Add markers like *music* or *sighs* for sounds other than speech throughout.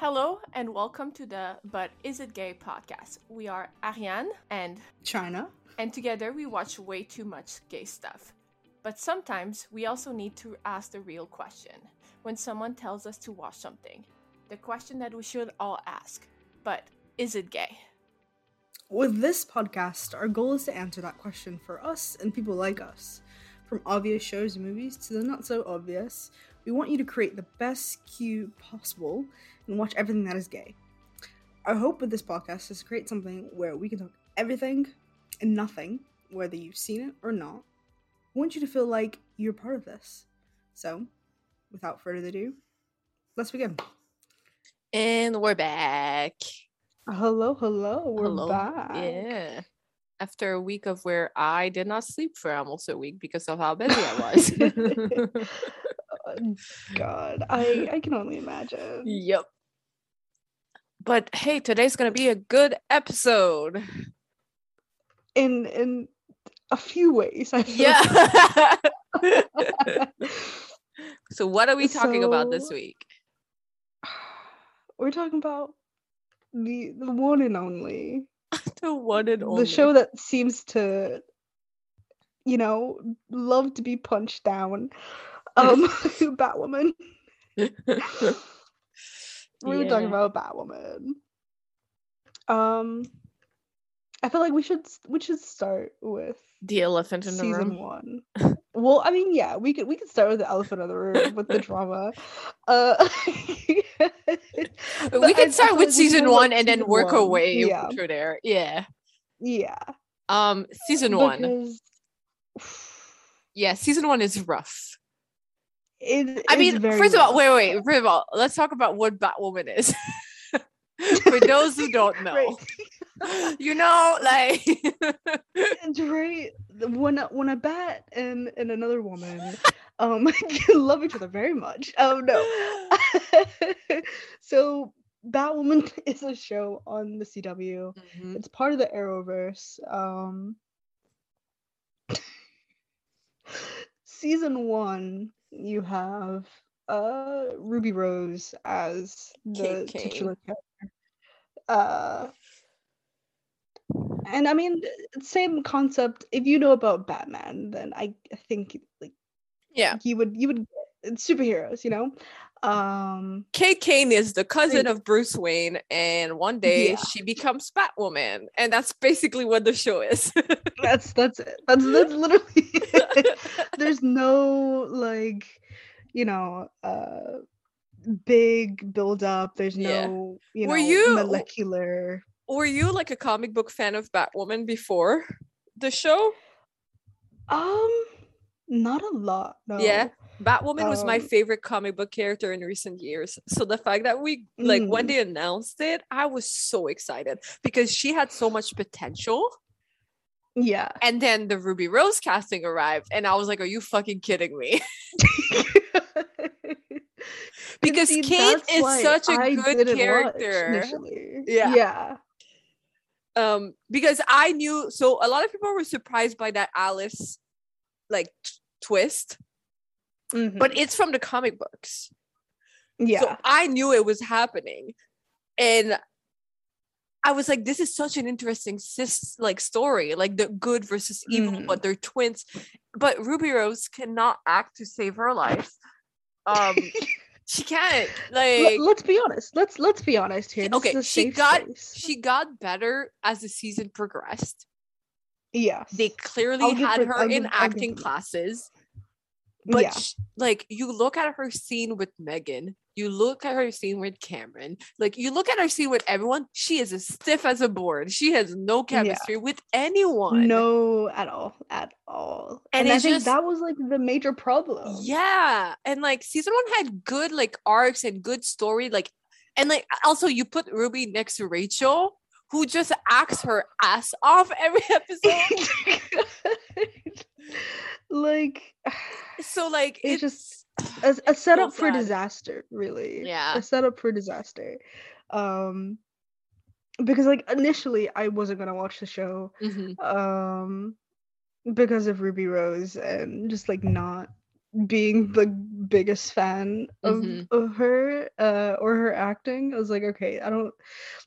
Hello and welcome to the But Is It Gay podcast. We are Arianne and Chyna. and together we watch way too much gay stuff. But sometimes we also need to ask the real question when someone tells us to watch something. The question that we should all ask. But is it gay? With this podcast, our goal is to answer that question for us and people like us. From obvious shows and movies to the not so obvious, we want you to create the best queue possible and watch everything that is gay. Our hope with this podcast is to create something where we can talk everything and nothing, whether you've seen it or not. We want you to feel like you're part of this. So, without further ado, let's begin. And we're back. Hello, hello, we're Hello. back. Yeah. After a week of where I did not sleep for almost a week because of how busy I was. *laughs* *laughs* God, I I can only imagine. Yep. But hey, today's gonna be a good episode. In in a few ways, I feel. Yeah. *laughs* so what are we talking about this week? We're talking about the the one and only *laughs* The one and only the show that seems to, you know, love to be punched down. Um, *laughs* *laughs* Batwoman. *laughs* we were talking about Batwoman. Um, I feel like we should we should start with the elephant in the season room. one. Well, I mean, yeah, we could we could start with the elephant in the room with the drama. Uh, we but I- can I start with season one like, and then season work our way Yeah, through there. Yeah. yeah. Um, season one. Yeah, season one is rough. It, I mean, first of all, wait, wait, first of all, let's talk about what Batwoman is. *laughs* For those who don't know, Right. you know, like *laughs* It's right when when a bat and and another woman *laughs* um love each other very much. Oh no. so Batwoman is a show on the CW. Mhm. It's part of the Arrowverse. Um season one, you have uh Ruby Rose as the Kate Kane. titular character. Uh and I mean same concept. If you know about Batman, then I think like yeah. you would you would it's superheroes, you know? Um Kate Kane is the cousin of Bruce Wayne, and one day Yeah. she becomes Batwoman, and that's basically what the show is. *laughs* that's that's it. That's that's literally it. *laughs* *laughs* there's no like you know uh big build up there's Yeah. no you Were know you- molecular Were you like a comic book fan of Batwoman before the show? um not a lot no Yeah. Batwoman was my Um, favorite comic book character in recent years. So the fact that we like when Mm. they announced it, I was so excited because she had so much potential. Yeah And then the Ruby Rose casting arrived, and I was like, "Are you fucking kidding me?" *laughs* Because see, Kate is such a I good character. Yeah. yeah um because i knew so a lot of people were surprised by that alice like t- twist Mhm. but it's from the comic books yeah so i knew it was happening and i was like this is such an interesting sis like story like the good versus evil Mhm. but they're twins. But ruby rose cannot act to save her life. Um *laughs* she can't like let's be honest let's let's be honest here. This okay, she got- space. she got better as the season progressed. Yeah they clearly had her- in give- acting classes. But yeah. sh- like you look at her scene with meagan you look at her scene with camrus like you look at her scene with everyone she is as stiff as a board she has no Yeah. chemistry with anyone No, at all, at all. And And, I think just- that was like the major problem. yeah and like season one had good like arcs and good story like and like also you put ruby next to rachel who just acts her ass off every *laughs* episode *laughs* like *sighs* so like it's it's just a, a setup so for disaster, really. Yeah. a setup for disaster. Um, because like initially I wasn't gonna watch the show. Mhm. Um, because of Ruby Rose and just like not being the biggest fan of, Mhm. of her uh or her acting. I was like, okay, I don't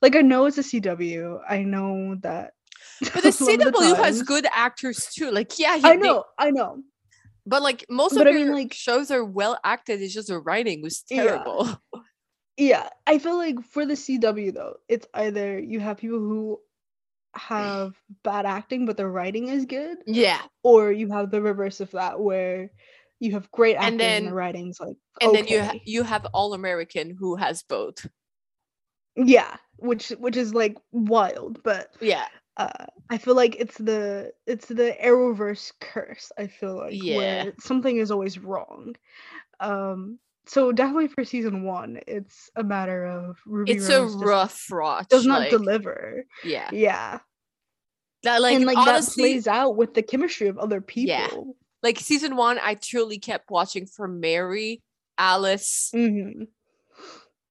like I know it's a CW. I know that But the *laughs* a lot of CW has good actors too. Like, yeah, I you- they- know, I know. But like most But of I mean, like- shows are well acted. It's just the writing was terrible. *laughs* Yeah, I feel like for the CW though, it's either you have people who have bad acting but their writing is good, Yeah, or you have the reverse of that where you have great acting And and, then- the writing's like and then you ha- you have All American who has both. yeah, which which is like wild, but Yeah, uh I feel like it's the it's the Arrowverse curse. I feel like Yeah. where something is always wrong. Um so definitely for season one, it's a matter of Ruby it's a Rose just rough rot. does not like, deliver. Yeah, Yeah. that like, and like honestly, that plays out with the chemistry of other people. Yeah. like season one, I truly kept watching for Mary, Alice. hmm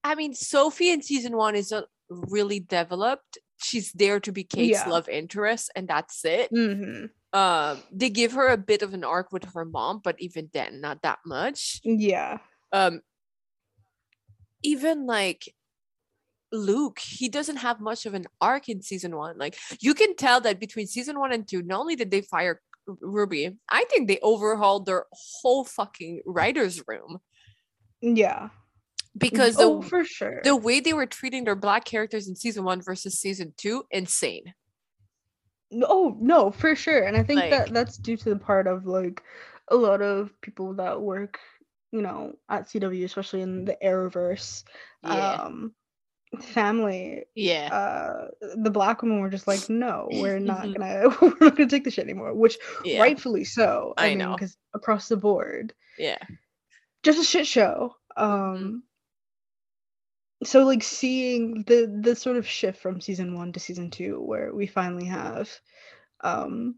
I mean, Sophie in season one is not really developed. She's there to be Kate's Yeah. love interest, and that's it. hmm Um, they give her a bit of an arc with her mom, but even then, not that much. Yeah. Um, even like Luke, he doesn't have much of an arc in season one. Like you can tell that between season one and two, not only did they fire Ruby, I think they overhauled their whole fucking writers' room Yeah. Because the oh, for sure. the way they were treating their black characters in season one versus season two, insane. No- Oh no, for sure. And I think Like- that that's due to the part of like a lot of people that work, you know, at CW, especially in the Arrowverse Yeah, um family. yeah, Uh the black women were just like, no, we're not Mhm. gonna *laughs* we're not gonna take this shit anymore. Which yeah, rightfully so. I I, mean, know. because across the board. yeah. just a shit show. Mm-hmm. Um so like seeing the the sort of shift from season 1 to season 2 where we finally have um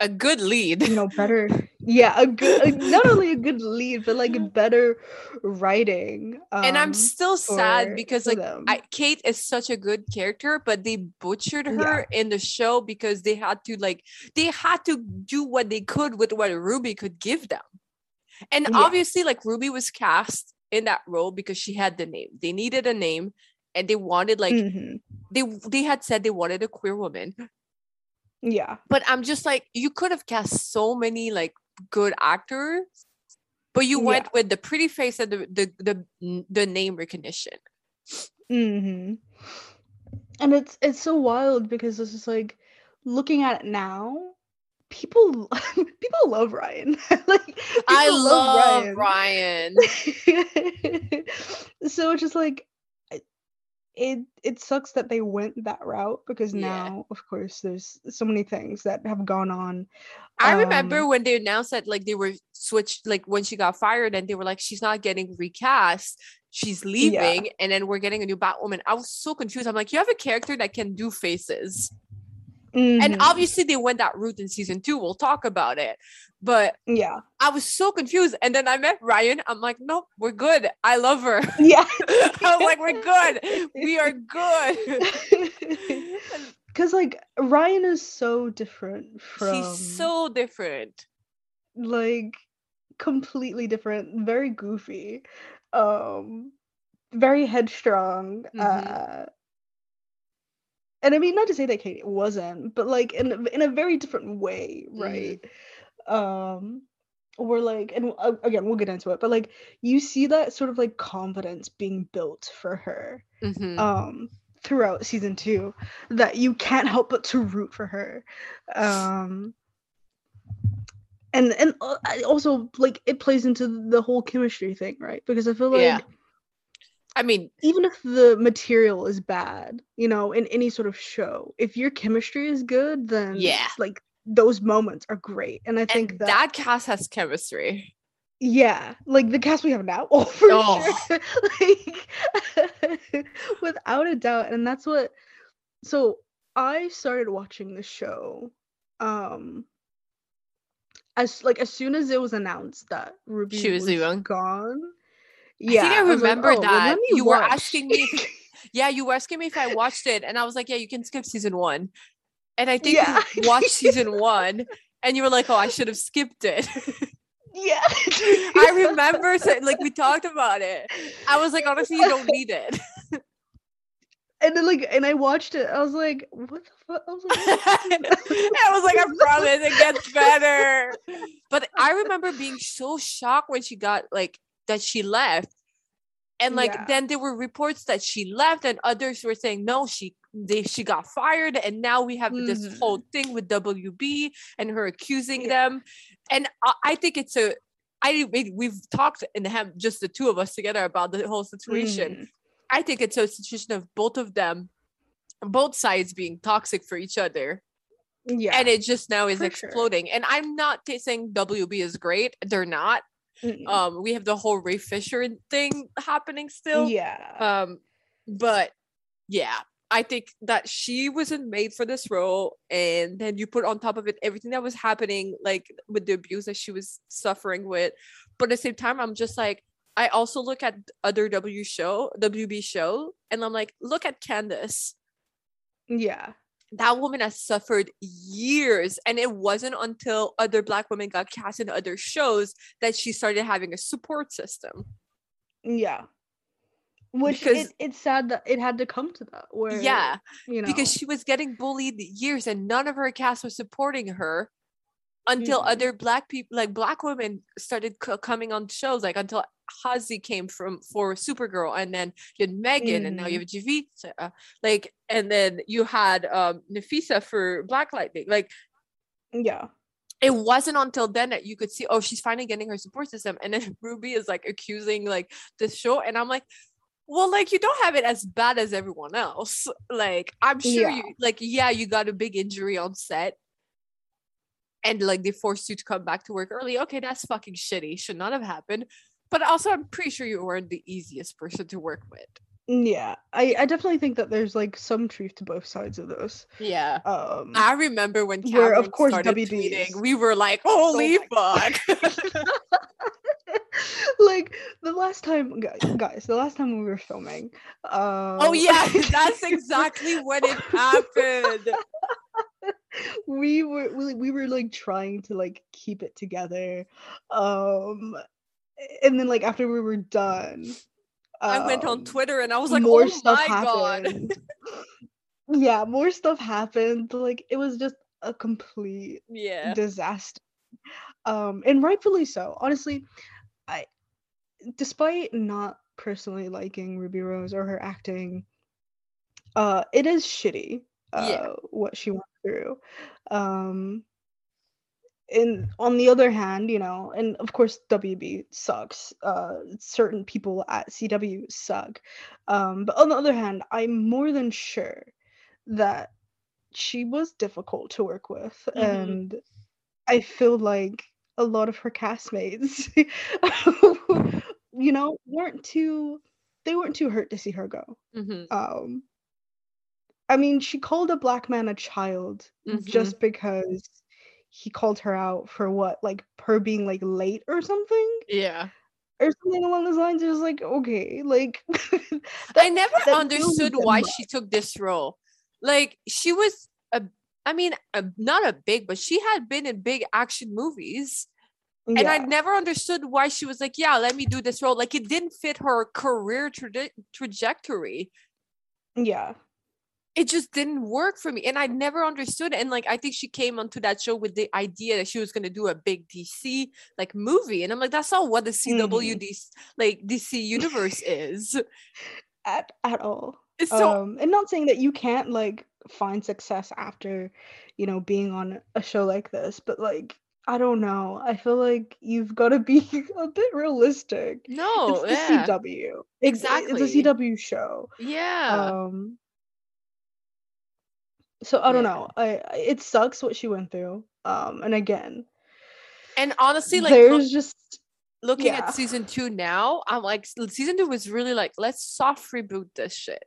A good lead. you know *laughs* better yeah a good not only a good lead but like better writing um, and I'm still sad for- because for like. I, Kate is such a good character, but they butchered Yeah. her in the show because they had to like they had to do what they could with what Ruby could give them. And Yeah. obviously, like Ruby was cast in that role because she had the name. They needed a name, and they wanted like Mhm. they they had said they wanted a queer woman. yeah But I'm just like you could have cast so many like good actors, but you Yeah. went with the pretty face and the the the, the name recognition. hmm And it's it's so wild because it's just like looking at it now, people *laughs* people love Ryan. *laughs* like I people love Ryan. Ryan. *laughs* so it's just like it it sucks that they went that route because Yeah. now of course there's so many things that have gone on. I remember Um, when they announced that like they were switched like when she got fired and they were like she's not getting recast she's leaving and then we're getting a new Batwoman I was so confused I'm like you have a character that can do faces and mhm, obviously they went that route in season 2 we'll talk about it. But yeah. I was so confused. And then I met Ryan. I'm like no we're good. I love her. *laughs* Yeah. *laughs* I'm like we're good. We are good. *laughs* Cause like Ryan is so different from he's so different. Like completely different, very goofy, um, very headstrong. Mhm. Uh, and I mean, not to say that Kate wasn't, but like in a- in a very different way, right? Um, or like, and uh, again, we'll get into it, but like you see that sort of like confidence being built for her, Mhm. um, throughout season two, that you can't help but to root for her. Um, and and uh, also like it plays into the whole chemistry thing, right? Because I feel like Yeah. I mean even if the material is bad, you know, in any sort of show, if your chemistry is good, then Yeah. like those moments are great. And I think that, that cast has chemistry yeah, like the cast we have now, *laughs* oh for Oh. sure, like *laughs* without a doubt, and that's what. So I started watching the show, um, as like as soon as it was announced that Ruby She was leaving. gone. I think I was like, remember "Oh, that. me You were asking me if- *laughs* Yeah, you were asking me if I watched it, and I was like, "Yeah, you can skip season one." And I think Yeah. you watched *laughs* season one, and you were like, "Oh, I should have skipped it." *laughs* Yeah. I remember like we talked about it. I was like, honestly, you don't need it. And then like and I watched it. I was like, what the fuck? I was like, I was like, I promise it gets better. But I remember being so shocked when she got like that she left. And like Yeah. then there were reports that she left, and others were saying no, she they she got fired, and now we have this Mhm. whole thing with WB and her accusing Yeah. them. And I, I think it's a I we- we've talked and have just the two of us together about the whole situation. Mhm. I think it's a situation of both of them, both sides being toxic for each other Yeah. and it just now is for sure. exploding. And I'm not saying WB is great; they're not. Mm-mm. Um, we have the whole Ray Fisher thing happening still. yeah. Um, but yeah, I think that she wasn't made for this role, and then you put on top of it everything that was happening, like with the abuse that she was suffering with. But at the same time, I'm just like. I also look at other W show, WB show, and I'm like, look at Candice yeah. That woman has suffered years and it wasn't until other black women got cast in other shows that she started having a support system. Yeah. Which Because- it, it's sad that it had to come to that where yeah you know. because she was getting bullied years and none of her cast was supporting her until Mhm. other black people like black women started c- coming on shows like until Azie came from for Supergirl and then you had Meagan and now you have Javicia like and then you had um Nafessa for Black Lightning like yeah. it wasn't until then that you could see oh she's finally getting her support system and then *laughs* ruby is like accusing like this show and i'm like well like you don't have it as bad as everyone else like i'm sure Yeah. you like yeah you got a big injury on set and like they forced you to come back to work early okay that's fucking shitty should not have happened but also i'm pretty sure you weren't the easiest person to work with Yeah. I, I definitely think that there's like some truth to both sides of this. yeah Um I remember when Where, Camrus of course, WB tweeting, we were like, "Holy my fuck!" *laughs* *laughs* *laughs* like the last time guys, the last time we were filming uh Oh yeah, *laughs* that's exactly what it happened. *laughs* we were we, we were like trying to like keep it together um and then like after we were done I went on um, Twitter and I was like, more "Oh stuff my god!" happened yeah more stuff happened like it was just a complete Yeah, disaster um and rightfully so honestly despite not personally liking ruby rose or her acting uh it is shitty uh Yeah. what she went through um and on the other hand you know and of course wb sucks uh certain people at cw suck um but on the other hand i'm more than sure that she was difficult to work with Mhm. and i feel like a lot of her castmates *laughs* *laughs* you know weren't too they weren't too hurt to see her go Mhm, um i mean she called a black man a child mhm. just because he called her out for what like her being like late or something yeah. or something along those lines it was like okay like *laughs* I never understood why she took this role. Like she was a, I mean, a, not a big, but she had been in big action movies. And I never understood why she was like, "Yeah, let me do this role." Like it didn't fit her career traje- trajectory. yeah It just didn't work for me, and I never understood. it. And like, I think she came onto that show with the idea that she was gonna do a big DC like movie, and I'm like, that's not what the CW DC, like DC universe is. at at all so um and not saying that you can't like find success after you know being on a show like this but like i don't know i feel like you've got to *laughs* be a bit realistic no, it's the yeah, cw Exactly. it's a cw show yeah, um so i don't Yeah. know I, I it sucks what she went through um and again and honestly, like look- there's just looking yeah. at season two now, I'm like, season two was really like, let's soft reboot this shit.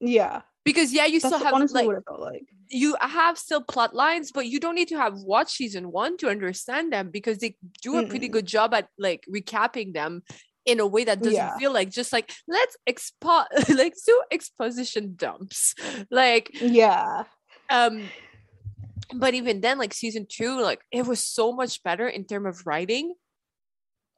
yeah Because yeah, you that's still have honestly like what it felt like you have still plot lines, but you don't need to have watched season one to understand them because they do a pretty Mm-mm. good job at like recapping them in a way that doesn't Yeah. feel like just like let's expo *laughs* like do exposition dumps. *laughs* Like yeah um but even then like season two like it was so much better in terms of writing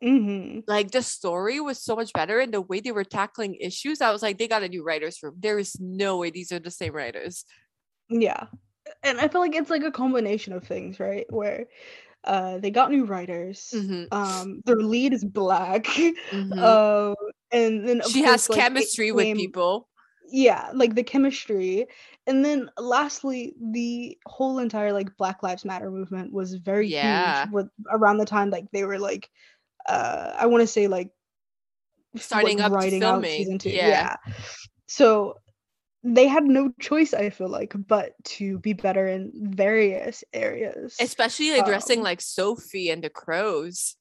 hmm like the story was so much better and the way they were tackling issues i was like they got a new writers room there is no way these are the same writers Yeah. And I feel like it's like a combination of things, right? Where uh they got new writers. Mhm, Um their lead is black. *laughs* mhm. Um and then of she has like, chemistry with people Yeah, like the chemistry. And then lastly, the whole entire like Black Lives Matter movement was very Yeah. huge with around the time like they were like uh I want to say like Starting up writing out filming, season two. yeah. Yeah. So they had no choice, I feel like, but to be better in various areas. especially addressing Um, like sophie and the crows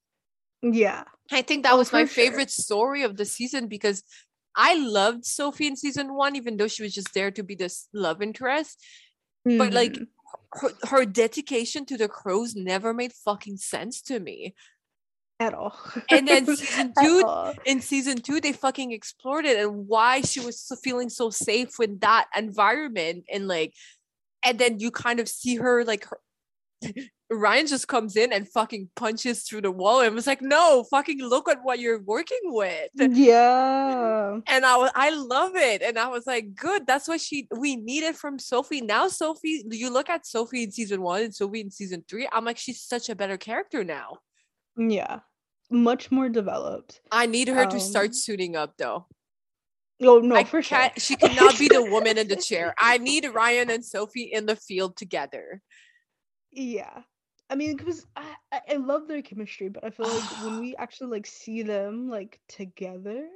yeah. I think that Oh, was my sure. favorite story of the season because I loved Sophie in season one, even though she was just there to be this love interest. But like Mhm. her, her dedication to the crows never made fucking sense to me. At all. And then *laughs* season two, in season two, they fucking explored it and why she was so, feeling so safe with that environment. And like, and then you kind of see her like her, *laughs* Ryan just comes in and fucking punches through the wall and was like, no, fucking look at what you're working with. Yeah. *laughs* and I was I love it. And I was like, good. That's what she we needed from Sophie. Now Sophie, you look at Sophie in season one and Sophie in season three. I'm like, she's such a better character now. Yeah. Much more developed. I need her to Um, start suiting up though. Oh no, I for sure. she cannot be the *laughs* woman in the chair. I need Ryan and Sophie in the field together. Yeah. I mean, because I I love their chemistry, but I feel like when *sighs* we actually like see them like together,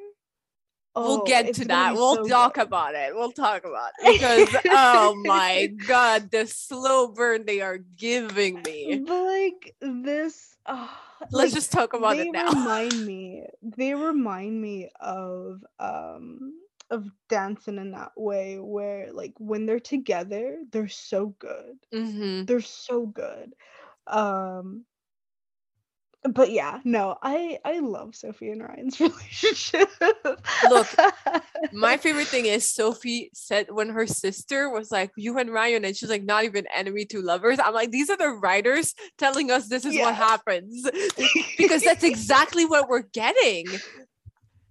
we'll oh, get to that. We'll so talk good. about it. We'll talk about it. *laughs* Because oh my god, the slow burn they are giving me. But like this, uh, Let's like, just talk about it now. remind *laughs* me. They remind me of um of dancing in that way, where like when they're together, they're so good. hmm they're so good um but yeah no i i love sophie and ryan's *laughs* relationship Look, My *laughs* favorite thing is Sophie said when her sister was like, You and Ryan, and she's like, Not even enemy to lovers. I'm like, These are the writers telling us this is Yeah. what happens. *laughs* because that's exactly what we're getting.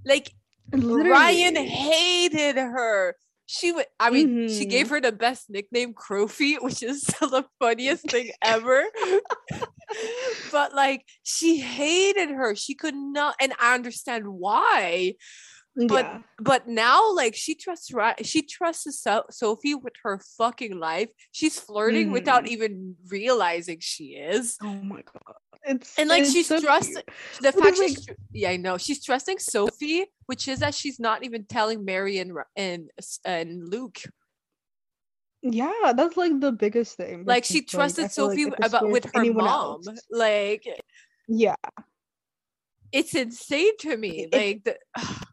Like, Ryan hated her. She would, I mean, she Mhm. gave her the best nickname, Crowfeet, which is still *laughs* the funniest thing *laughs* ever. but like, she hated her. She could not, and I understand why but- yeah. but now like she trusts Ri- she trusts so- Sophie with her fucking life. She's flirting without Mhm. even realizing she is. oh my god it's And like it's she's so trusting the But fact she's yeah, I know she's trusting Sophie, which is that she's not even telling Mary and and and Luke. yeah that's like the biggest thing Like she trusted like Sophie this about with her mom. else- Like yeah it's insane to me. If- Like the, *sighs*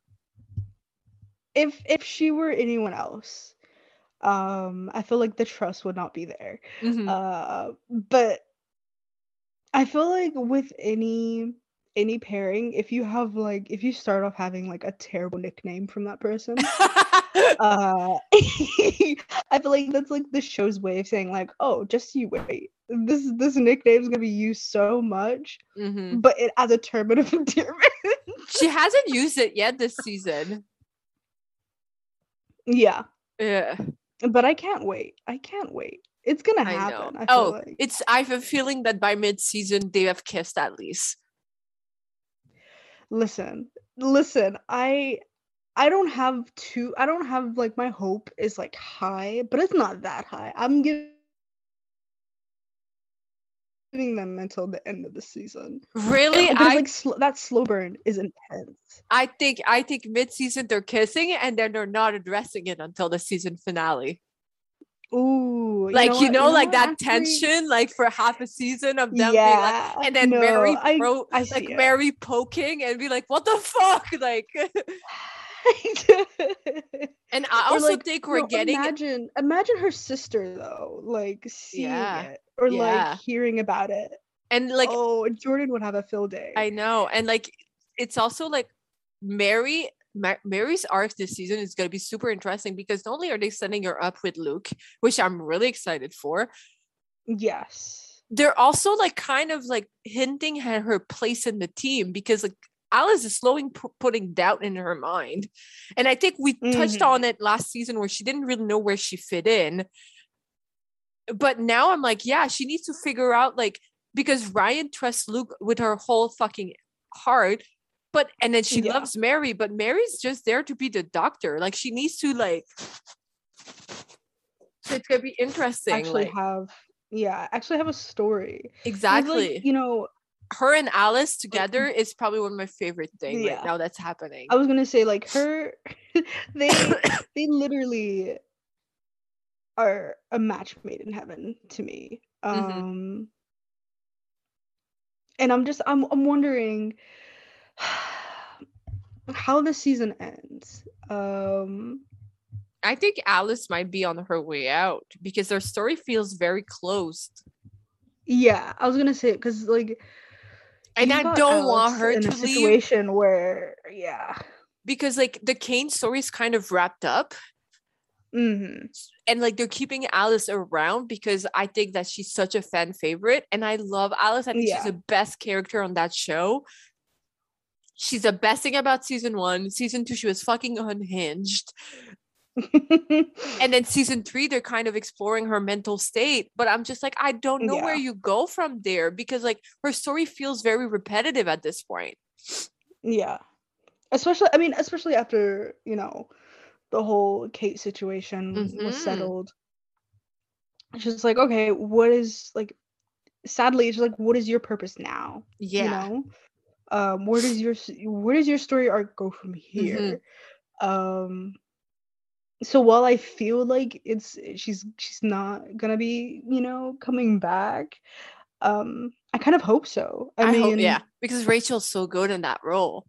if if she were anyone else um i feel like the trust would not be there Mhm. uh but i feel like with any any pairing if you have like if you start off having like a terrible nickname from that person *laughs* uh *laughs* i feel like that's like the show's way of saying like oh just you wait this this nickname is gonna be used so much Mhm. but it as a term of endearment *laughs* She hasn't used it yet this season. yeah Yeah. but i can't wait i can't wait it's gonna I happen I, feel oh, like it's. I have a feeling that by mid-season they have kissed at least. listen listen i i don't have too i don't have like my hope is like high but it's not that high i'm giving them until the end of the season Really, I like sl- that slow burn is intense I think I think mid-season they're kissing and then they're not addressing it until the season finale. Ooh Like you what- know, like that Actually, tension, like for half a season of them being like, yeah and then no, Mary I, pro, I like it. Mary poking and be like, "What the fuck?" *laughs* Like, *laughs* and I also like, think we're no, getting imagine imagine her sister though like seeing Yeah, it or yeah. like hearing about it and like oh jordan would have a field day I know, and like it's also like Mary. Ma- Mary's arc this season is going to be super interesting because not only are they setting her up with Luke, which I'm really excited for, Yes. they're also like kind of like hinting at her place in the team because like Alice is slowly pu- putting doubt in her mind. And I think we touched Mhm. on it last season where she didn't really know where she fit in. But now I'm like, yeah, she needs to figure out like because Ryan trusts Luke with her whole fucking heart. But and then she Yeah. loves Mary, but Mary's just there to be the doctor. Like she needs to like so it's gonna be interesting. Actually like, have yeah, actually have a story exactly. Like, you know, her and Alice together is probably one of my favorite things Yeah. right now that's happening. I was gonna say like her *laughs* they *coughs* they literally are a match made in heaven to me. Um Mhm. and I'm just I'm I'm wondering *sighs* how the season ends. Um I think Alice might be on her way out because their story feels very closed. yeah, I was gonna say because like And I don't want her in to a leave situation where yeah. because like the Kane story is kind of wrapped up hmm and like they're keeping Alice around because I think that she's such a fan favorite and I love Alice. I think Yeah. she's the best character on that show. She's the best thing about season one. Season two, she was fucking unhinged. and then season three they're kind of exploring her mental state but i'm just like i don't know where you go from there because like her story feels very repetitive at this point Yeah. Especially I mean, especially after, you know, the whole Kate situation was Mhm. settled. She's like, okay, what is like sadly it's like what is your purpose now? yeah You know? Um where does your where does your story arc go from here? Um so while I feel like it's she's she's not gonna be, you know, coming back, um, I kind of hope so. I, i, mean, hope yeah because rachel's so good in that role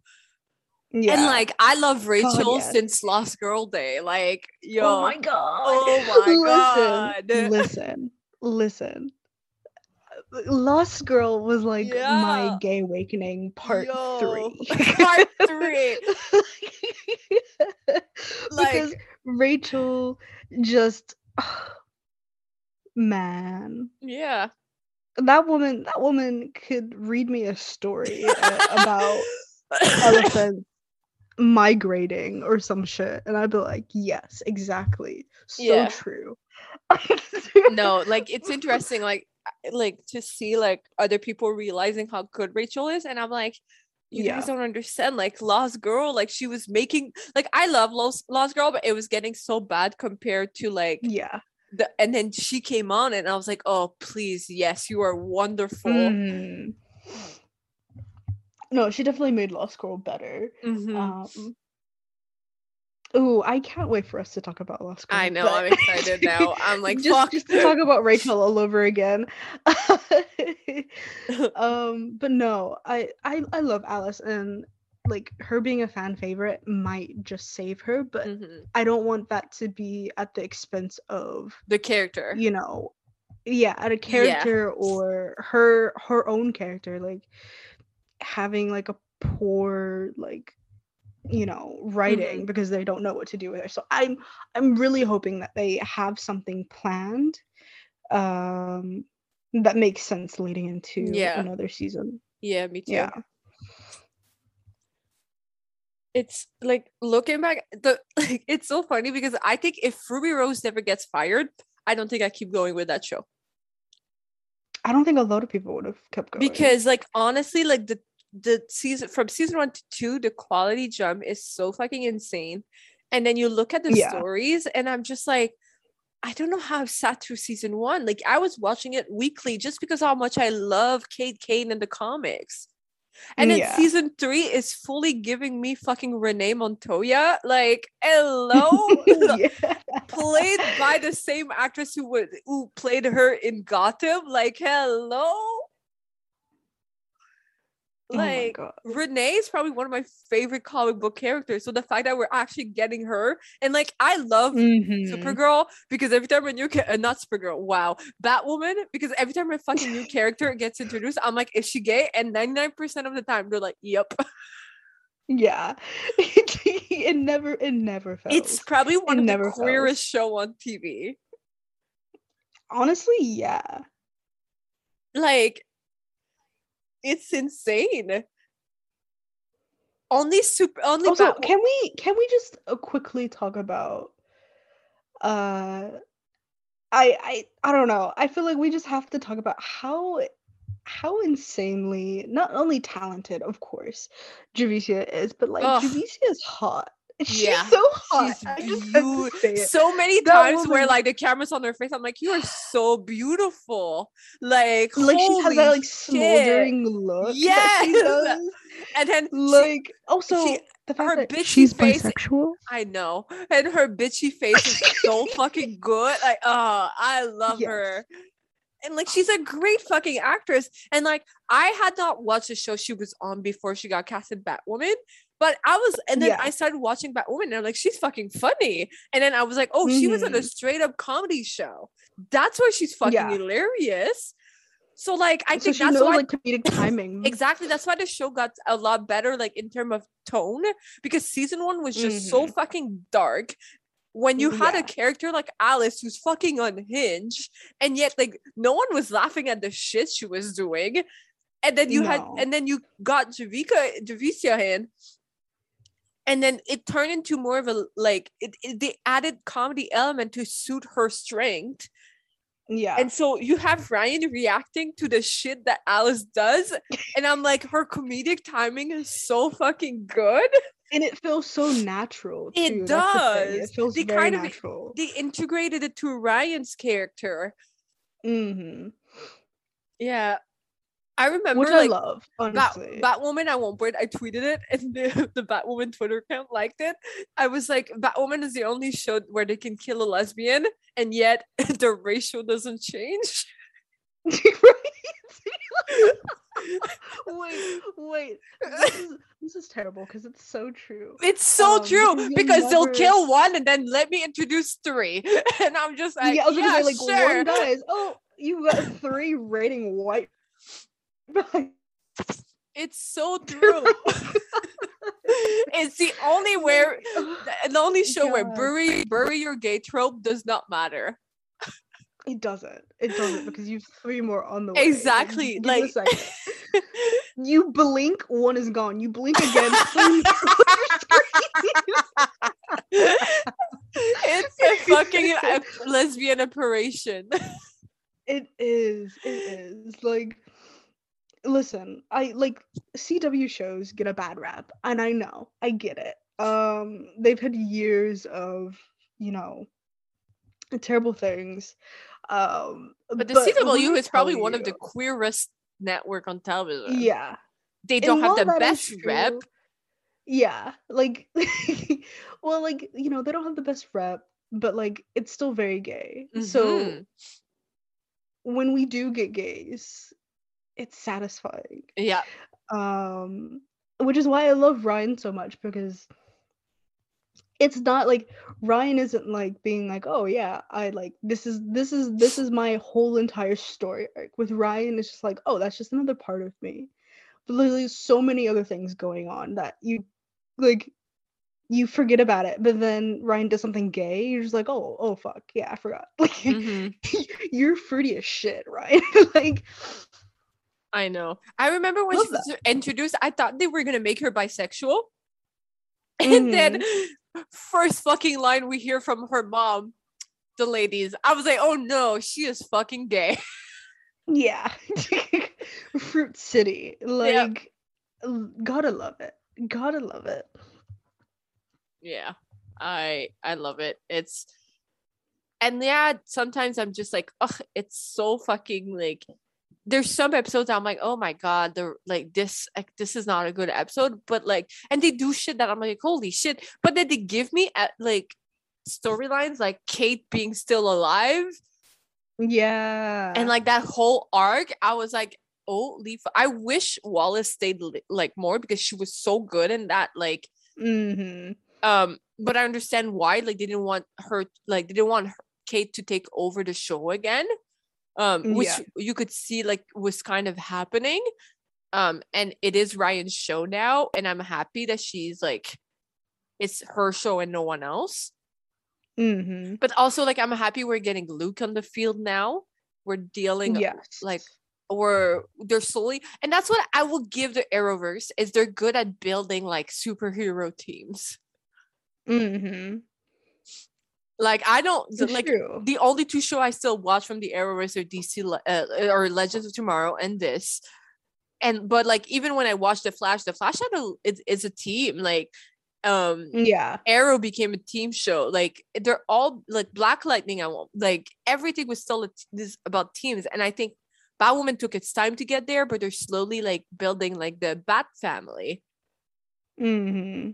yeah. and like i love rachel yes. since lost girl day like yo oh my god. oh *laughs* my god listen, listen. Lost Girl was like Yeah. my gay awakening part Yo, three. *laughs* part three. *laughs* because Rachel just man yeah that woman that woman could read me a story uh, about *laughs* elephants migrating or some shit and i'd be like yes exactly so Yeah. true no like it's interesting like like to see like other people realizing how good rachel is and i'm like you Yeah. guys don't understand like lost girl like she was making like i love lost, lost girl but it was getting so bad compared to like yeah the and then she came on and i was like oh please yes you are wonderful Mhm. no she definitely made lost girl better Mhm. um Oh, I can't wait for us to talk about Lost Girl. i know but- i'm excited now i'm *laughs* like just, fuck just to talk about Rachel all over again. *laughs* *laughs* um, but no, I, I I love Alice and like her being a fan favorite might just save her, but Mhm. I don't want that to be at the expense of the character you know, yeah, at a character or her her own character, like having like a poor like you know writing because they don't know what to do with her so i'm i'm really hoping that they have something planned um that makes sense leading into Yeah. another season. Yeah me too. Yeah. It's like looking back the *laughs* like it's so funny because i think if ruby rose never gets fired i don't think i keep going with that show. I don't think a lot of people would have kept going. Because like honestly like the the season from season one to two the quality jump is so fucking insane and then you look at the Yeah. stories and i'm just like i don't know how i've sat through season one like i was watching it weekly just because how much i love kate kane in the comics and then Yeah. season three is fully giving me fucking renee montoya like hello *laughs* *laughs* yeah. played by the same actress who would who played her in Gotham. Like, hello. Oh Like god Renee is probably one of my favorite comic book characters. So the fact that we're actually getting her and like I love Mhm. Supergirl because every time a new ca- uh, not Supergirl, wow, Batwoman because every time a fucking new character *laughs* gets introduced, I'm like, is she gay? And 99% of the time they're like, yep. yeah *laughs* it never it never felt It's probably one It of never the queerest fails. show on TV. honestly yeah like it's insane. Only super only also can we can we just uh, quickly talk about uh i i i don't know i feel like we just have to talk about how how insanely not only talented of course javicia is but like Ugh. javicia is hot *laughs* she's Yeah, so hot she's I just have to so many That times where like the camera's on her face, I'm like, you are so beautiful. Like, like she has that like shit. smoldering look she Yes! And then she- like also she- the fact her that bitchy she's face- bisexual I know. And her bitchy face is so *laughs* fucking good. Like, oh, I love Yes. her. And like she's a great fucking actress. And like I had not watched the show she was on before she got cast in Batwoman. But I was and then Yeah. I started watching Batwoman and I'm like, she's fucking funny. And then I was like, oh, she was on a Mhm. straight up comedy show. That's why she's fucking Yeah. hilarious. So like I so think that's knows why like comedic *clears throat* timing Exactly. That's why the show got a lot better, like in terms of tone, because season one was just so fucking dark. When you had Yeah. a character like Alice who's fucking unhinged, and yet like no one was laughing at the shit she was doing, and then you had, and then you got Javica Javicia in, and then it turned into more of a like it, it they added comedy element to suit her strength, yeah and so you have Ryan reacting to the shit that Alice does. *laughs* And I'm like, her comedic timing is so fucking good. and it feels so natural. It too, the does. It feels They very kind of- natural. They integrated it to Ryan's character. hmm Yeah. I remember Which I like love, Bat- honestly. Batwoman at one point I tweeted it *laughs* and the, the Batwoman Twitter account liked it. I was like, Batwoman is the only show where they can kill a lesbian and yet *laughs* the ratio doesn't change. *laughs* wait, wait. This is, this is terrible because it's so true. It's so Um, true because they'll kill one and then let me introduce three. And I'm just like, yeah, I was gonna yeah, say like sure. one dies. Oh, you got three rating white. It's so true. *laughs* it's the only where the only show where bury bury your gay trope does not matter. It doesn't. It doesn't because you have three more on the way. Exactly, give it a like- *laughs* you blink, one is gone. You blink again. it's a fucking uh, lesbian operation. It is. It is. Like, listen, I like CW shows get a bad rap, and I know, I get it. Um, they've had years of, you know, terrible things. Um, But the let CW is probably tell one of the queerest network on television. Yeah, They don't have the best rep. Yeah, like, *laughs* well, like you know, they don't have the best rep, but like it's still very gay. So Mhm. when we do get gays, it's satisfying. Yeah. um which is why i love ryan so much because it's not like ryan isn't like being like oh yeah i like this is this is this is my whole entire story arc with ryan it's just like oh that's just another part of me but literally so many other things going on that you like you forget about it but then ryan does something gay you're just like oh oh fuck yeah i forgot *laughs* like Mhm. *laughs* you're fruity as shit right *laughs* like I know. I remember when Love she was introduced, I thought they were gonna make her bisexual. *laughs* And then mm-hmm. first fucking line we hear from her mom, the ladies. I was like, oh no, she is fucking gay. *laughs* Yeah. *laughs* Fruit City. Like gotta love it. Gotta love it. yeah. I I love it. It's and yeah, sometimes I'm just like, ugh, it's so fucking like there's some episodes I'm like, oh my god, they're like this, like this is not a good episode, but like, and they do shit that I'm like, holy shit, but then they give me at like storylines like Kate being still alive Yeah. and like that whole arc. I was like, oh, leave. I wish Wallis stayed like more because she was so good in that like hmm um but i understand why like they didn't want her like they didn't want her, kate to take over the show again um which Yeah. you could see like was kind of happening um and it is ryan's show now and i'm happy that she's like it's her show and no one else hmm but also like i'm happy we're getting luke on the field now we're dealing Yes. like where they're slowly and that's what I will give the Arrowverse is they're good at building like superhero teams. Mm-hmm. Like I don't It's like true. the only two show I still watch from the Arrowverse are DC uh, or Legends of Tomorrow and this. And but like even when I watched the Flash, the Flash had a it's, it's a team like um yeah. Arrow became a team show. Like they're all like Black Lightning. I won't like everything was still this about teams, and I think Batwoman took its time to get there, but they're slowly like building like the Bat family. hmm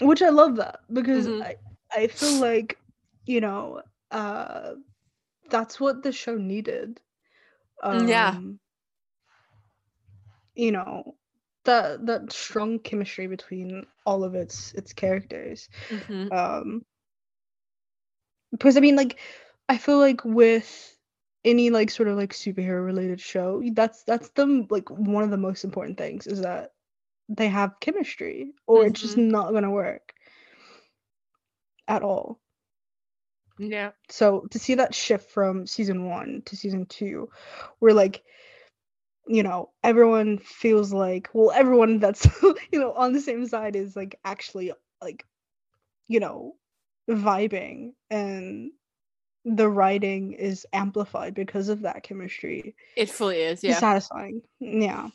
Which I love that because Mhm. I, I feel like, you know, uh that's what the show needed. Mm, yeah. Um, You know, that that strong chemistry between all of its its characters. Mhm. Um because I mean like I feel like with any like sort of like superhero related show, that's that's the like one of the most important things is that they have chemistry or it's just not gonna work at all. Yeah. So to see that shift from season one to season two, where like, you know, everyone feels like well, everyone that's *laughs* you know on the same side is like actually like, you know, vibing and the writing is amplified because of that chemistry. It fully is. It's Yeah. satisfying. Yeah.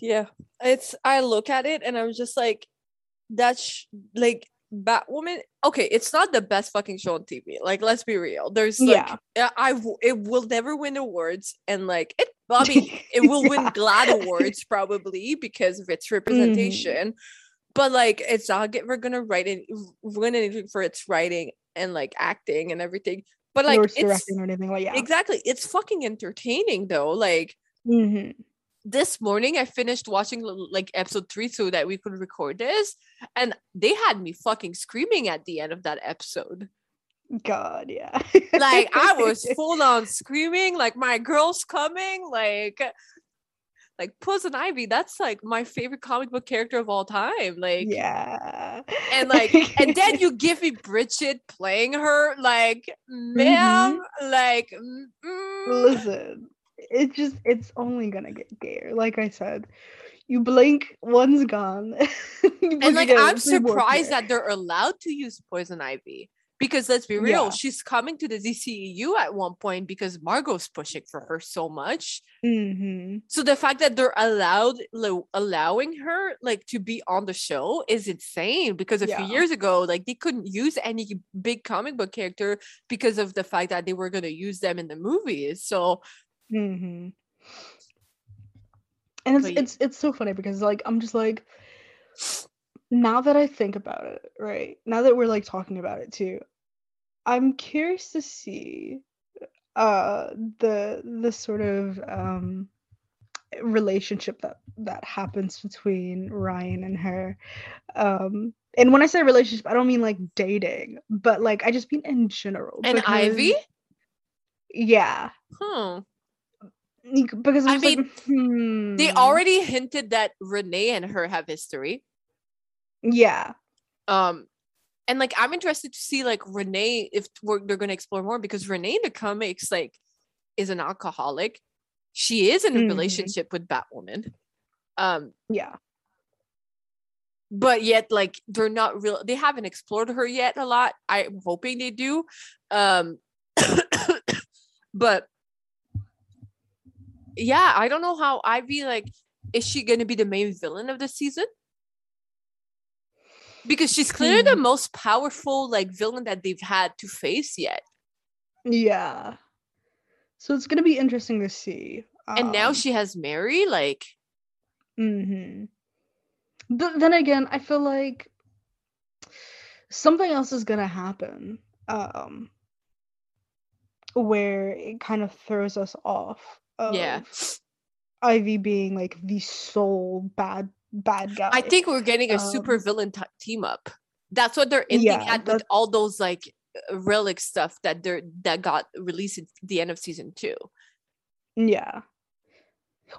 Yeah. It's I look at it and I'm just like, that's like Batwoman. Okay, it's not the best fucking show on TV. Like, let's be real. There's like, Yeah. yeah, I w- it will never win awards, and like it. I mean, *laughs* it will win GLAAD awards probably because of its representation. But like, it's not get, we're gonna write it, win anything for its writing and like acting and everything. But like, it's or anything like yeah. exactly, it's fucking entertaining though. Like hmm this morning I finished watching like episode three so that we could record this, and they had me fucking screaming at the end of that episode. God, yeah. Like I was *laughs* full on screaming, like my girl's coming, like like Poison Ivy. That's like my favorite comic book character of all time. Like yeah. and like and then *laughs* you give me Bridget playing her, like Mm-hmm. ma'am, like mm, mm. listen, it just it's only gonna get gayer. Like I said, you blink, one's gone. *laughs* and like I'm surprised that they're allowed to use poison ivy because let's be real, Yeah. she's coming to the DCEU at one point because Margot's pushing for her so much. hmm So the fact that they're allowed lo- allowing her like to be on the show is insane because a Yeah. few years ago like they couldn't use any big comic book character because of the fact that they were going to use them in the movies. So hmm And it's But it's it's so funny because like I'm just like now that I think about it, right? Now that we're like talking about it too, I'm curious to see uh the the sort of um relationship that that happens between Ryan and her. Um and when I say relationship, I don't mean like dating, but like I just mean in general. and Ivy, Yeah. huh? Bec- Because I I, was like, hmm. They already hinted that Renee and her have history. Yeah. um and like i'm interested to see like renee if we're, they're going to explore more because renee in the comics like is an alcoholic she is in a Mhm. relationship with batwoman um Yeah. but yet like they're not real they haven't explored her yet a lot i'm hoping they do um *coughs* but yeah i don't know how i ivy like is she going to be the main villain of the season because she's clearly the Hmm. most powerful like villain that they've had to face yet Yeah. So it's gonna be interesting to see. and now um, she has mary like mm-hmm. But then again, I feel like something else is gonna happen. Um where it kind of throws us off of yeah Ivy being like the sole bad bad guy. i think we're getting a um, super villain t- team up that's what they're ending Yeah, at with all those like relic stuff that they're that got released at the end of season two Yeah.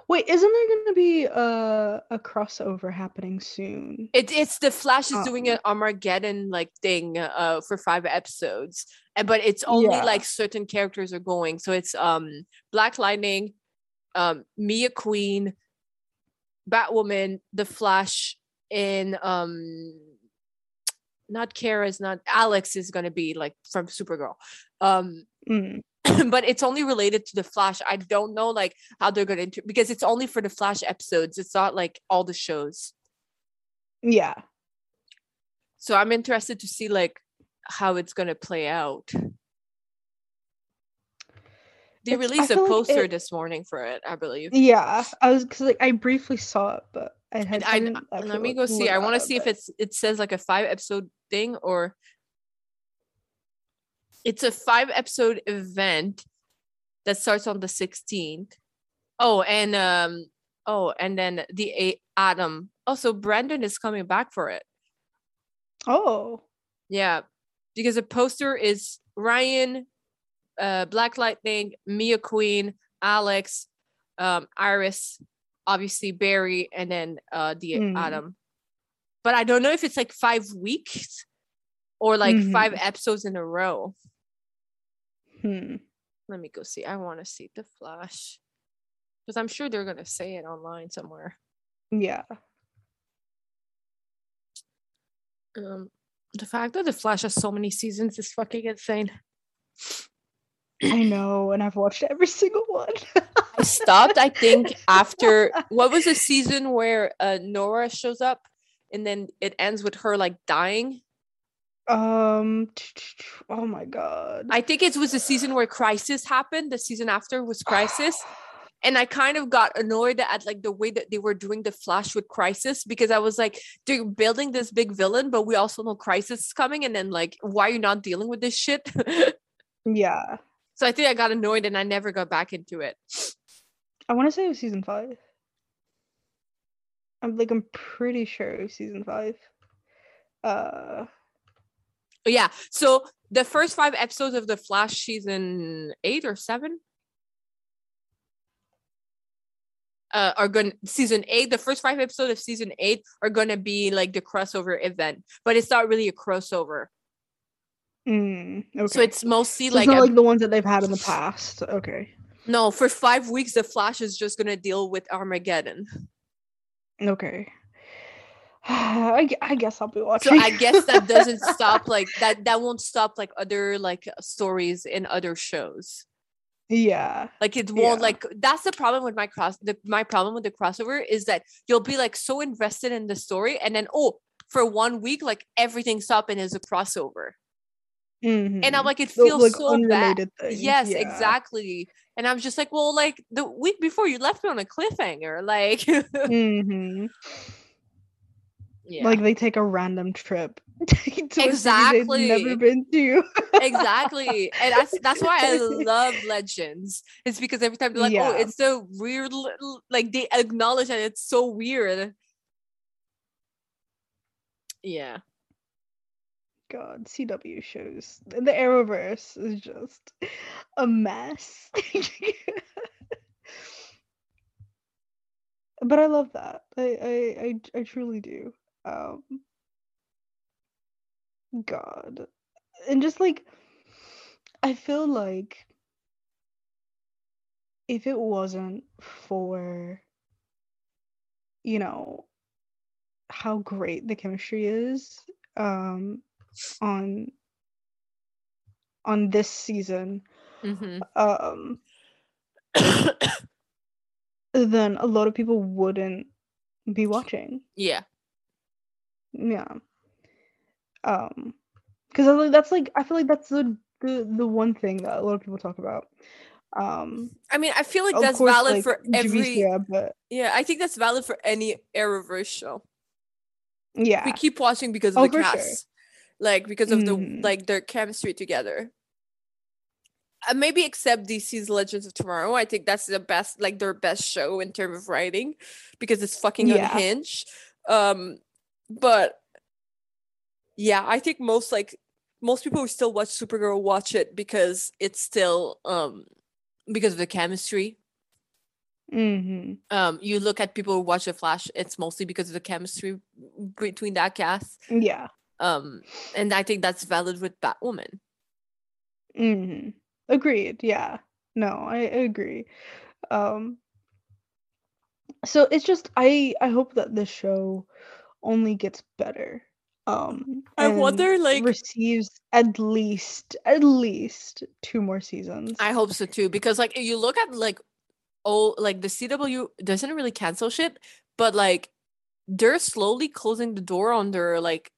Wait, isn't there gonna be a a crossover happening soon? It, it's the Flash is doing Um, an Armageddon like thing uh for five episodes, and but it's only Yeah. like certain characters are going. So it's um Black Lightning, um Mia Queen, Batwoman, The Flash, in um not Kara's not Alex is gonna be like from Supergirl. Um Mm. *laughs* but it's only related to the Flash. I don't know like how they're gonna inter- because it's only for the Flash episodes. It's not like all the shows. Yeah. So I'm interested to see like how it's gonna play out. They It's- released a feel like poster it- this morning for it, I believe. Yeah. I was because like I briefly saw it, but I had I I, let me go see. I want to see if it's it says like a five episode thing or it's a five episode event that starts on the 16th. Oh, and um oh, and then the a- Atom. Also, Brandon is coming back for it. Oh. Yeah, because the poster is Ryan, uh, Black Lightning, Mia Queen, Alex, um, Iris, obviously Barry, and then uh, the Mm. Atom. But I don't know if it's like five weeks or like five Mhm. episodes in a row. Hmm. Let me go see. I want to see the Flash because I'm sure they're gonna say it online somewhere. Yeah. Um, the fact that the Flash has so many seasons is fucking insane. I know, and I've watched every single one. *laughs* I stopped, I think, after *laughs* what was the season where uh Nora shows up and then it ends with her like dying. Um. Oh my god. I think it was the season where Crisis happened. The season after was Crisis. *sighs* And I kind of got annoyed at like the way that they were doing the Flash with Crisis because I was like, they're building this big villain, but we also know Crisis is coming. And then like, why are you not dealing with this shit? *laughs* yeah. so I think I got annoyed and I never got back into it. I want to say it was season five. I'm like I'm pretty sure it was season five. Uh. But yeah. So the first five episodes of the Flash season eight or seven uh, are going season eight. The first five episodes of season eight are going to be like the crossover event, but it's not really a crossover. Mm, okay. So it's mostly So like, it's not like the ones that they've had in the past. Okay. no. For five weeks, the Flash is just going to deal with Armageddon. Okay. *sighs* I, I guess I'll be watching. So. I guess that doesn't *laughs* stop like that. That won't stop like other like stories in other shows. yeah. Like it won't Yeah. like that's the problem with my cross the my problem with the crossover is that you'll be like so invested in the story and then oh for one week like everything stop and is a crossover. And I'm Mhm. like it feels like so bad. things. Yes, yeah. exactly. And I'm just like, well, like the week before you left me on a cliffhanger. Like hmm yeah. Like they take a random trip *laughs* to Exactly. never been to. *laughs* exactly and that's that's why i love legends it's because every time they're like oh it's so weird like they acknowledge that it's so weird yeah God, CW shows. The Arrowverse is just a mess. *laughs* but I love that. I I I, I truly do. Um God. And just like I feel like if it wasn't for you know how great the chemistry is um on on this season hmm um *coughs* then a lot of people wouldn't be watching. yeah yeah um because that's like i feel like that's the, the the one thing that a lot of people talk about um i mean i feel like that's course, valid like, for every Javicia, but yeah i think that's valid for any arrowverse show yeah we keep watching because of Oh, the for sure. cast like because of the Mhm. like their chemistry together uh, maybe except DC's Legends of Tomorrow. I think that's the best, like their best show in terms of writing, because it's fucking Yeah. unhinged. Um, but yeah, I think most like most people who still watch Supergirl watch it because it's still um because of the chemistry. hmm Um, you look at people who watch the Flash, it's mostly because of the chemistry between that cast. yeah Um, and I think that's valid with Batwoman. hmm Agreed. Yeah. No, I, I agree. Um, so it's just I I hope that this show only gets better. Um I wonder, like- receives at least at least two more seasons. I hope so too, because like you look at like oh like the CW doesn't really cancel shit, but like they're slowly closing the door on their like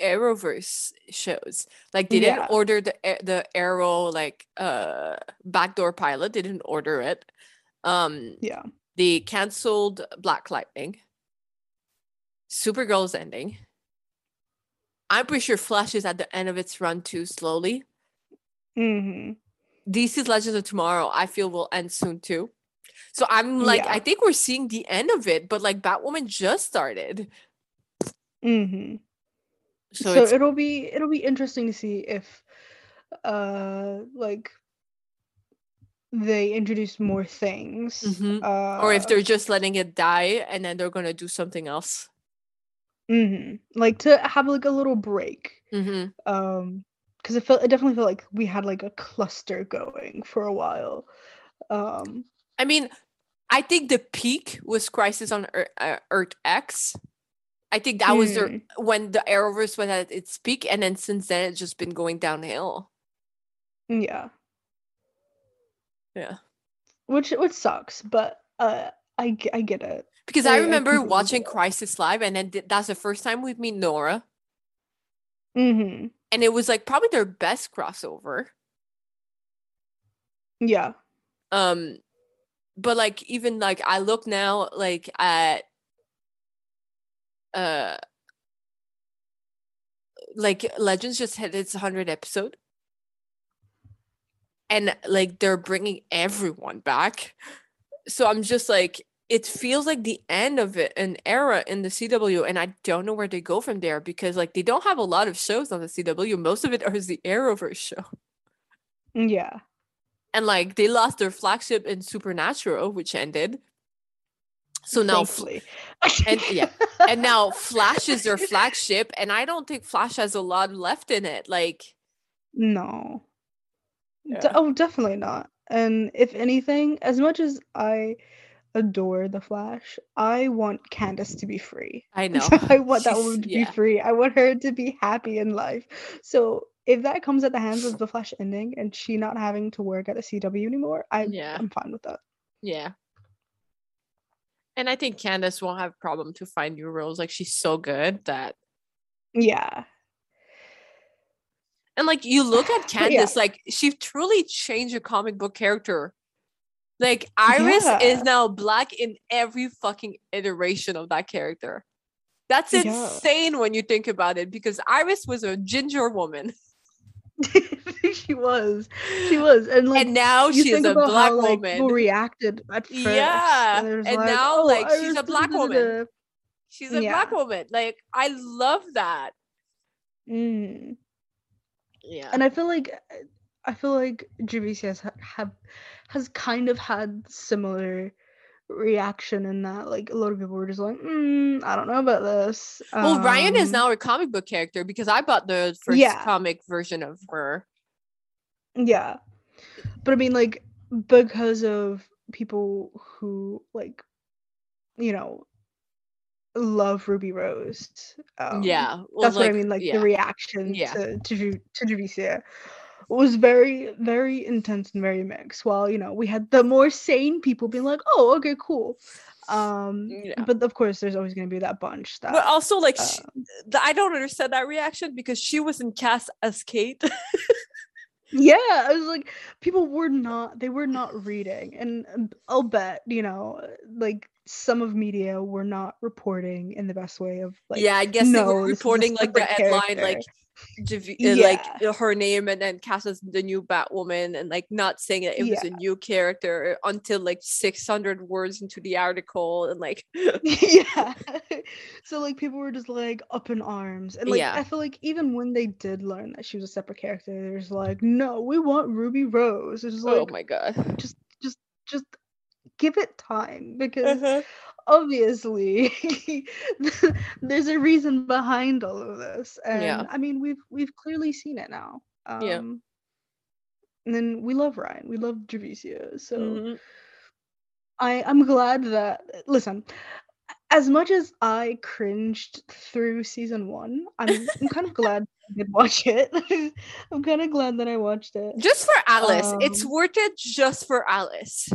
Arrowverse shows. Like they didn't order the A- the Arrow like uh backdoor pilot. They didn't order it. Um yeah. they canceled Black Lightning. Supergirl's ending. I'm pretty sure Flash is at the end of its run too slowly. hmm DC's Legends of Tomorrow, I feel will end soon too. So I'm like, Yeah. I think we're seeing the end of it, but like Batwoman just started. hmm So, So, it'll be it'll be interesting to see if uh like they introduce more things. Mhm. Uh, or if they're just letting it die and then they're gonna do something else. Mhm, like to have like a little break. hmm Um because it felt it definitely felt like we had like a cluster going for a while. Um I mean, I think the peak was Crisis on Earth, uh, Earth X. I think that was their Mm. when the Arrowverse was at its peak, and then since then it's just been going downhill. yeah. Yeah. Which which sucks, but uh I I get it. Because I- remember watching. Crisis Live, and then th- that's the first time we meet Nora, Mhm. and it was like probably their best crossover. Yeah. um but like even like i look now like at uh like legends just hit its 100 episode and like they're bringing everyone back so i'm just like it feels like the end of it an era in the cw and i don't know where they go from there because like they don't have a lot of shows on the cw most of it is the arrowverse show mm, Yeah. and like they lost their flagship in Supernatural, which ended. So now, Thankfully. and yeah, *laughs* and now Flash is their flagship, and I don't think Flash has a lot left in it. Like, No. De- oh, definitely not. And if anything, as much as I adore the Flash, I want Candice to be free. *laughs* I know I want that woman to yeah. be free. I want her to be happy in life. So if that comes at the hands of the Flash ending and she not having to work at the CW anymore, I Yeah. I'm fine with that. yeah. And I think Candice won't have a problem to find new roles. Like she's so good that, Yeah. and like you look at *laughs* But yeah. Candice, like she truly changed a comic book character. Like Iris Yeah. is now black in every fucking iteration of that character. That's Yeah. insane when you think about it because Iris was a ginger woman *laughs* *laughs* she was. She was. And like and now she's a black how, like, woman. people reacted at first. Yeah, there's and now, "Oh, like, she's a black woman." da-da-da-da." she's a black woman. Like I love that. Mm. Yeah. And I feel like I feel like ha- have has kind of had similar reaction in that like a lot of people were just like mm, I don't know about this. well, Ryan is Um, now a comic book character because I bought the first Yeah. comic version of her. Yeah. But I mean like because of people who like you know love Ruby Rose. Um, yeah. Well, that's what I mean. Like yeah. the reaction Yeah. to to to was very very intense and very mixed. While you know we had the more sane people being like, "Oh, okay, cool." Um, Yeah. but of course, there's always going to be that bunch that. But also, like, um, th- I don't understand that reaction because she wasn't cast as Kate. *laughs* yeah, I was like, people were not. They were not reading, and I'll bet you know, like some of media were not reporting in the best way of like. yeah, I guess they were this is a reporting like the headline, like Javi- uh, like uh, her name and then cast as the new Batwoman and like not saying that it was a new character until like 600 words into the article and like *laughs* yeah. *laughs* so like people were just like up in arms. And like Yeah. I feel like even when they did learn that she was a separate character, there's like, no, we want Ruby Rose. It's like oh my god. just just just give it time because Uh-huh. Obviously *laughs* there's a reason behind all of this. And Yeah. I mean we've we've clearly seen it now. Um Yeah. and then we love Ryan. We love Javicia. So Mhm. I I'm glad that listen, as much as I cringed through season one, I'm I'm kind of glad I did watch it. *laughs* I'm kind of glad that I watched it. Just for Alice. it's Um, worth it just for Alice.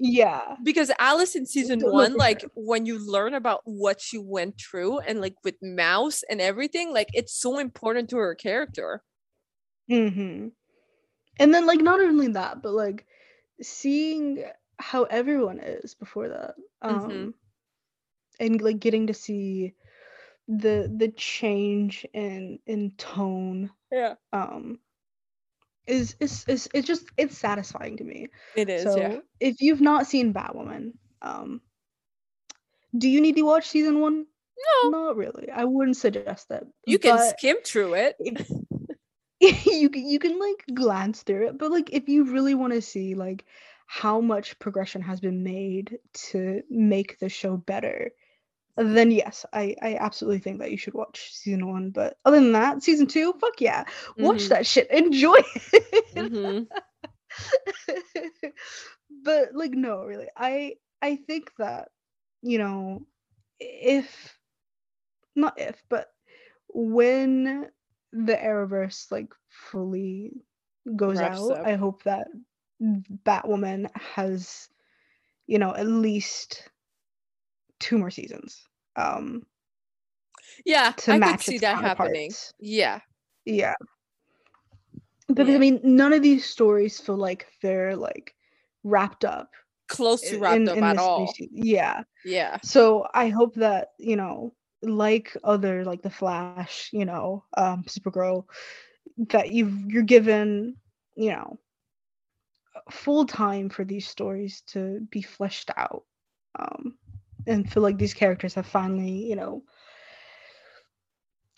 Yeah, Because Alice in season one, like when you learn about what she went through and like with Mouse and everything, like it's so important to her character. hmm And then like not only that, but like seeing how everyone is before that. Um Mhm. and like getting to see the the change in in tone Yeah. um is is is it's just it's satisfying to me. It is, so yeah. if you've not seen Batwoman, um do you need to watch season one? No, Not really. I wouldn't suggest that. you can skim through it. *laughs* *laughs* you can you can like glance through it, but like if you really want to see like how much progression has been made to make the show better, then yes, I I absolutely think that you should watch season one. But other than that, season two, fuck yeah, watch Mhm. that shit, *laughs* enjoy it. Mhm. *laughs* but like no, really, I I think that you know if not if but when the Arrowverse like fully goes Wraps out, up. I hope that Batwoman has, you know, at least two more seasons. Um Yeah, to I could match see its that happening. Yeah. Yeah. Because Yeah. I mean none of these stories feel like they're like wrapped up Close to wrapped in, up in at all. Yeah. Yeah. So I hope that, you know, like other like the Flash, you know, um Supergirl, that you've you're given, you know, full time for these stories to be fleshed out. Um and feel like these characters have finally, you know,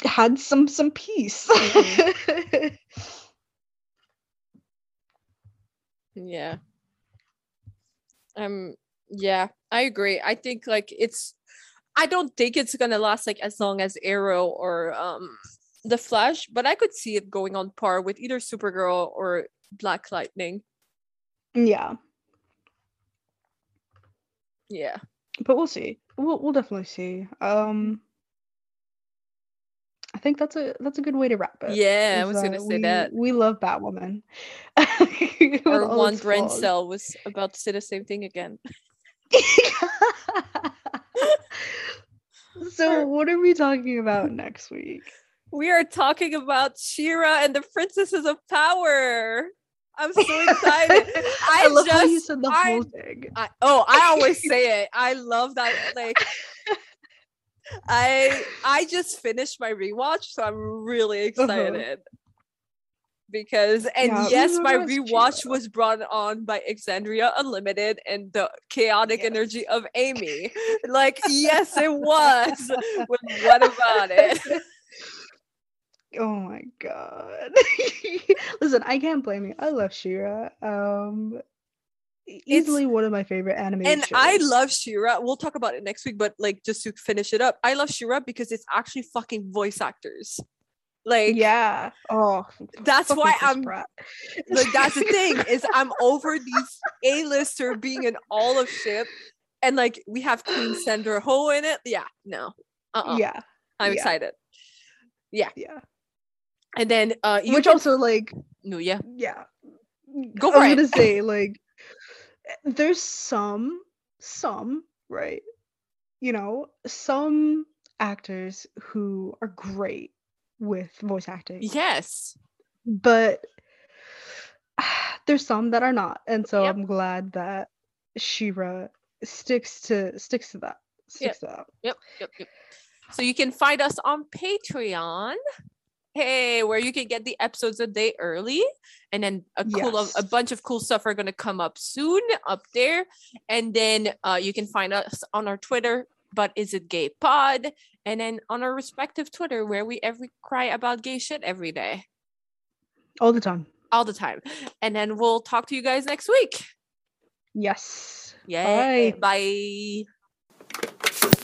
had some some peace. Yeah. Um yeah, I agree. I think like it's I don't think it's gonna last like as long as Arrow or um the Flash, but I could see it going on par with either Supergirl or Black Lightning. yeah. Yeah. But we'll see. We'll we'll definitely see. Um, I think that's a that's a good way to wrap it. Yeah, I was gonna say we, that. we love Batwoman. Or one brain cell was about to say the same thing again. *laughs* so what are we talking about next week? We are talking about She-Ra and the Princesses of Power. I'm so excited. *laughs* I, I love how you said the I- whole thing. I, oh, I always *laughs* say it. I love that. Like, I I just finished my rewatch, so I'm really excited. Because and Uh-huh. Yeah, yes, my rewatch was brought on by Exandria Unlimited and the chaotic Yes. energy of Aimee. Like, yes, it was. *laughs* What about it? Oh my god. *laughs* Listen, I can't blame you. I love She-Ra. Um easily one of my favorite anime and I love She-Ra. We'll talk about it next week, but like just to finish it up, I love She-Ra because it's actually fucking voice actors. Like, yeah. Oh, that's why I'm like that's the thing *laughs* is I'm over these A-lister being in all of shit, and like we have Queen Sandra Ho in it. Yeah, no, uh-uh. Yeah, I'm yeah. excited. Yeah yeah. And then uh, Which can- also like no, yeah, yeah. Go I for was it. gonna *laughs* say like there's some some right you know some actors who are great with voice acting yes, but *sighs* there's some that are not and so Yep. i'm glad that she-ra sticks to sticks to that sticks to that yep, yep, yep. So you can find us on Patreon. Hey, where you can get the episodes a day early, and then a cool of a bunch of cool stuff are gonna come up soon up there. And then uh, you can find us on our Twitter, but is it gay pod? And then on our respective Twitter, where we every cry about gay shit every day, all the time all the time. And then we'll talk to you guys next week. yes Yeah, Bye. bye.